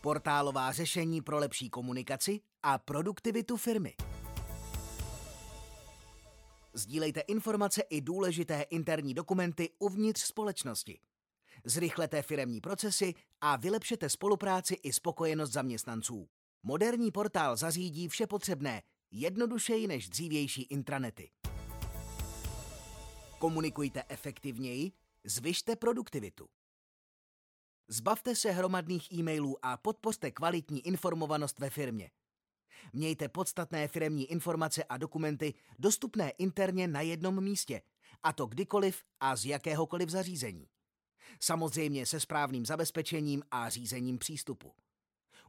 Portálová řešení pro lepší komunikaci a produktivitu firmy. Sdílejte informace i důležité interní dokumenty uvnitř společnosti. Zrychlete firemní procesy a vylepšete spolupráci i spokojenost zaměstnanců. Moderní portál zařídí vše potřebné, jednodušeji než dřívější intranety. Komunikujte efektivněji, zvyšte produktivitu. Zbavte se hromadných e-mailů a podpořte kvalitní informovanost ve firmě. Mějte podstatné firemní informace a dokumenty dostupné interně na jednom místě, a to kdykoliv a z jakéhokoliv zařízení. Samozřejmě se správným zabezpečením a řízením přístupu.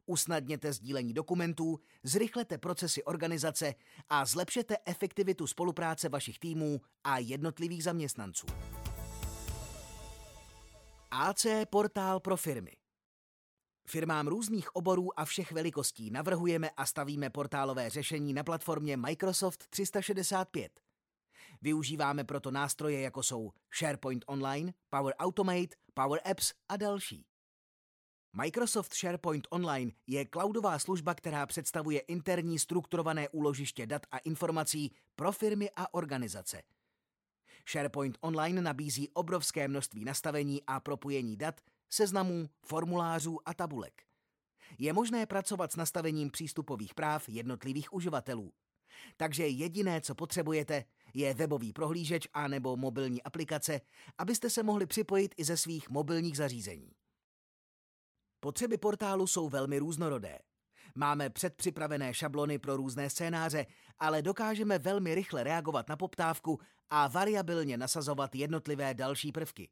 Usnadněte sdílení dokumentů, zrychlete procesy organizace a zlepšete efektivitu spolupráce vašich týmů a jednotlivých zaměstnanců. AC Portál pro firmy Firmám různých oborů a všech velikostí navrhujeme a stavíme portálové řešení na platformě Microsoft 365. Využíváme proto nástroje jako jsou SharePoint Online, Power Automate, Power Apps a další. Microsoft SharePoint Online je cloudová služba, která představuje interní strukturované úložiště dat a informací pro firmy a organizace. SharePoint Online nabízí obrovské množství nastavení a propojení dat, seznamů, formulářů a tabulek. Je možné pracovat s nastavením přístupových práv jednotlivých uživatelů. Takže jediné, co potřebujete, je webový prohlížeč a nebo mobilní aplikace, abyste se mohli připojit i ze svých mobilních zařízení. Potřeby portálu jsou velmi různorodé. Máme předpřipravené šablony pro různé scénáře, ale dokážeme velmi rychle reagovat na poptávku a variabilně nasazovat jednotlivé další prvky.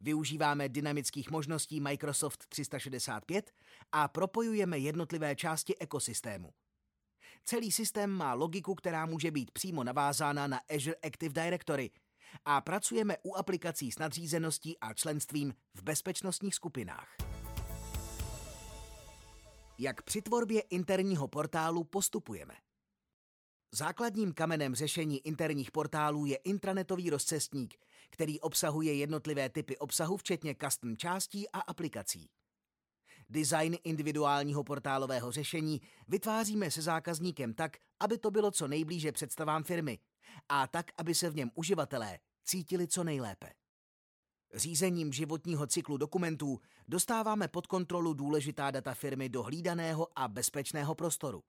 Využíváme dynamických možností Microsoft 365 a propojujeme jednotlivé části ekosystému. Celý systém má logiku, která může být přímo navázána na Azure Active Directory a pracujeme u aplikací s nadřízeností a členstvím v bezpečnostních skupinách. Jak při tvorbě interního portálu postupujeme? Základním kamenem řešení interních portálů je intranetový rozcestník, který obsahuje jednotlivé typy obsahu, včetně custom částí a aplikací. Design individuálního portálového řešení vytváříme se zákazníkem tak, aby to bylo co nejblíže představám firmy a tak, aby se v něm uživatelé cítili co nejlépe. Řízením životního cyklu dokumentů dostáváme pod kontrolu důležitá data firmy do hlídaného a bezpečného prostoru.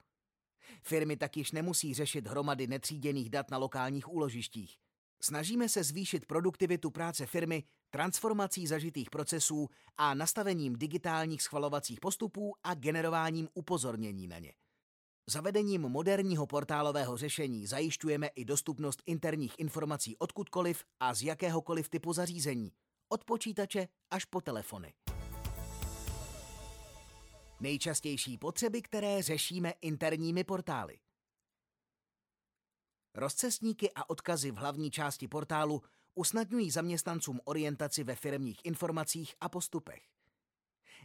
Firmy tak již nemusí řešit hromady netříděných dat na lokálních úložištích. Snažíme se zvýšit produktivitu práce firmy transformací zažitých procesů a nastavením digitálních schvalovacích postupů a generováním upozornění na ně. Zavedením moderního portálového řešení zajišťujeme i dostupnost interních informací odkudkoliv a z jakéhokoliv typu zařízení, od počítače až po telefony. Nejčastější potřeby, které řešíme interními portály. Rozcestníky a odkazy v hlavní části portálu usnadňují zaměstnancům orientaci ve firmních informacích a postupech.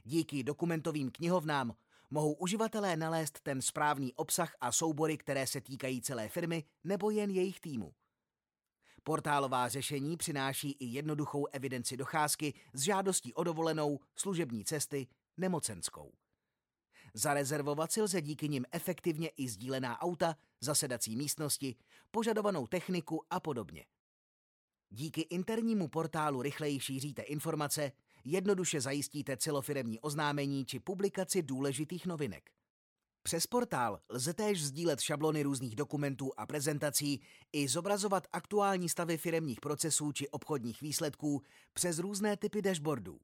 Díky dokumentovým knihovnám mohou uživatelé nalézt ten správný obsah a soubory, které se týkají celé firmy nebo jen jejich týmu. Portálová řešení přináší i jednoduchou evidenci docházky s žádostí o dovolenou, služební cesty, nemocenskou. Zarezervovat si lze díky nim efektivně i sdílená auta, zasedací místnosti, požadovanou techniku a podobně. Díky internímu portálu rychleji šíříte informace, jednoduše zajistíte celofiremní oznámení či publikaci důležitých novinek. Přes portál lze též sdílet šablony různých dokumentů a prezentací i zobrazovat aktuální stavy firemních procesů či obchodních výsledků přes různé typy dashboardů.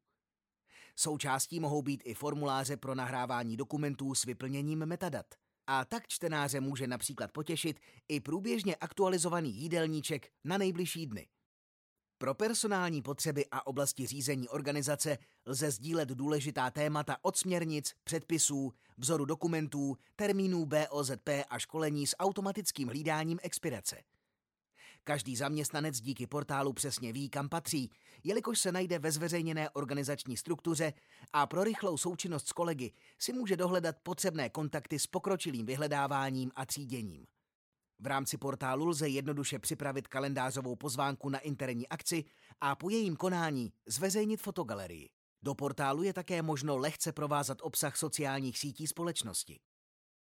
Součástí mohou být i formuláře pro nahrávání dokumentů s vyplněním metadat. A tak čtenáře může například potěšit i průběžně aktualizovaný jídelníček na nejbližší dny. Pro personální potřeby a oblasti řízení organizace lze sdílet důležitá témata od směrnic, předpisů, vzoru dokumentů, termínů BOZP a školení s automatickým hlídáním expirace. Každý zaměstnanec díky portálu přesně ví, kam patří, jelikož se najde ve zveřejněné organizační struktuře a pro rychlou součinnost s kolegy si může dohledat potřebné kontakty s pokročilým vyhledáváním a tříděním. V rámci portálu lze jednoduše připravit kalendářovou pozvánku na interní akci a po jejím konání zveřejnit fotogalerii. Do portálu je také možno lehce provázat obsah sociálních sítí společnosti.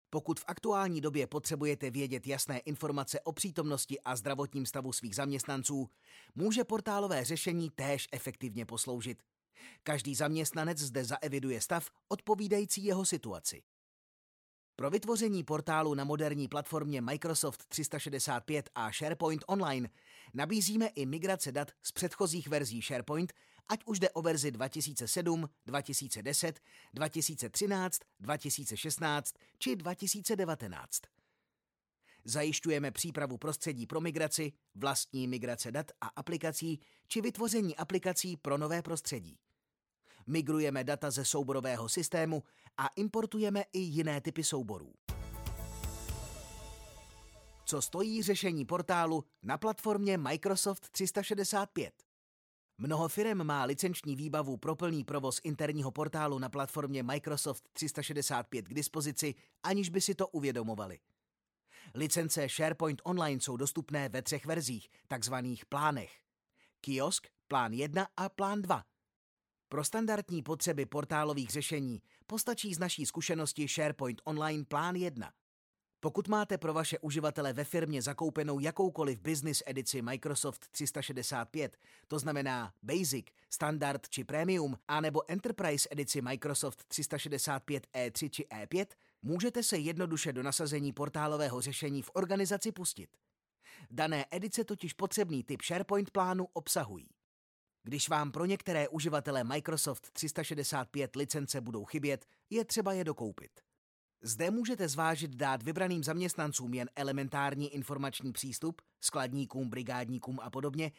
Pokud v aktuální době potřebujete vědět jasné informace o přítomnosti a zdravotním stavu svých zaměstnanců, může portálové řešení též efektivně posloužit. Každý zaměstnanec zde zaeviduje stav odpovídající jeho situaci. Pro vytvoření portálu na moderní platformě Microsoft 365 a SharePoint Online nabízíme i migrace dat z předchozích verzí SharePoint, ať už jde o verzi 2007, 2010, 2013, 2016 či 2019. Zajišťujeme přípravu prostředí pro migraci, vlastní migrace dat a aplikací či vytvoření aplikací pro nové prostředí migrujeme data ze souborového systému a importujeme i jiné typy souborů. Co stojí řešení portálu na platformě Microsoft 365? Mnoho firm má licenční výbavu pro plný provoz interního portálu na platformě Microsoft 365 k dispozici, aniž by si to uvědomovali. Licence SharePoint Online jsou dostupné ve třech verzích, takzvaných plánech. Kiosk, plán 1 a plán 2 pro standardní potřeby portálových řešení postačí z naší zkušenosti SharePoint Online plán 1. Pokud máte pro vaše uživatele ve firmě zakoupenou jakoukoliv business edici Microsoft 365, to znamená Basic, Standard či Premium, anebo Enterprise edici Microsoft 365 E3 či E5, můžete se jednoduše do nasazení portálového řešení v organizaci pustit. Dané edice totiž potřebný typ SharePoint plánu obsahují. Když vám pro některé uživatele Microsoft 365 licence budou chybět, je třeba je dokoupit. Zde můžete zvážit dát vybraným zaměstnancům jen elementární informační přístup, skladníkům, brigádníkům a podobně,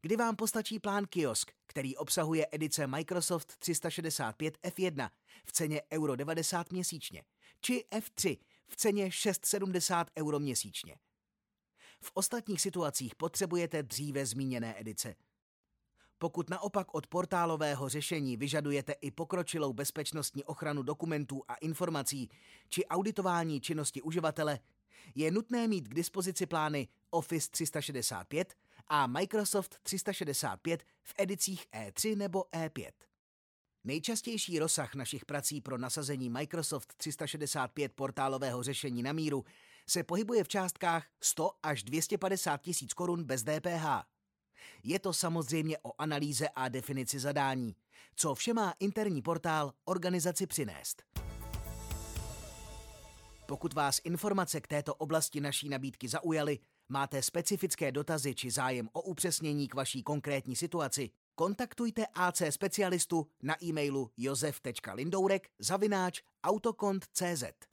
kdy vám postačí plán Kiosk, který obsahuje edice Microsoft 365 F1 v ceně euro 90 měsíčně, či F3 v ceně 670 euro měsíčně. V ostatních situacích potřebujete dříve zmíněné edice – pokud naopak od portálového řešení vyžadujete i pokročilou bezpečnostní ochranu dokumentů a informací či auditování činnosti uživatele, je nutné mít k dispozici plány Office 365 a Microsoft 365 v edicích E3 nebo E5. Nejčastější rozsah našich prací pro nasazení Microsoft 365 portálového řešení na míru se pohybuje v částkách 100 až 250 tisíc korun bez DPH. Je to samozřejmě o analýze a definici zadání. Co vše má interní portál organizaci přinést? Pokud vás informace k této oblasti naší nabídky zaujaly, máte specifické dotazy či zájem o upřesnění k vaší konkrétní situaci, kontaktujte AC specialistu na e-mailu josef.lindourek zavináč autokont.cz.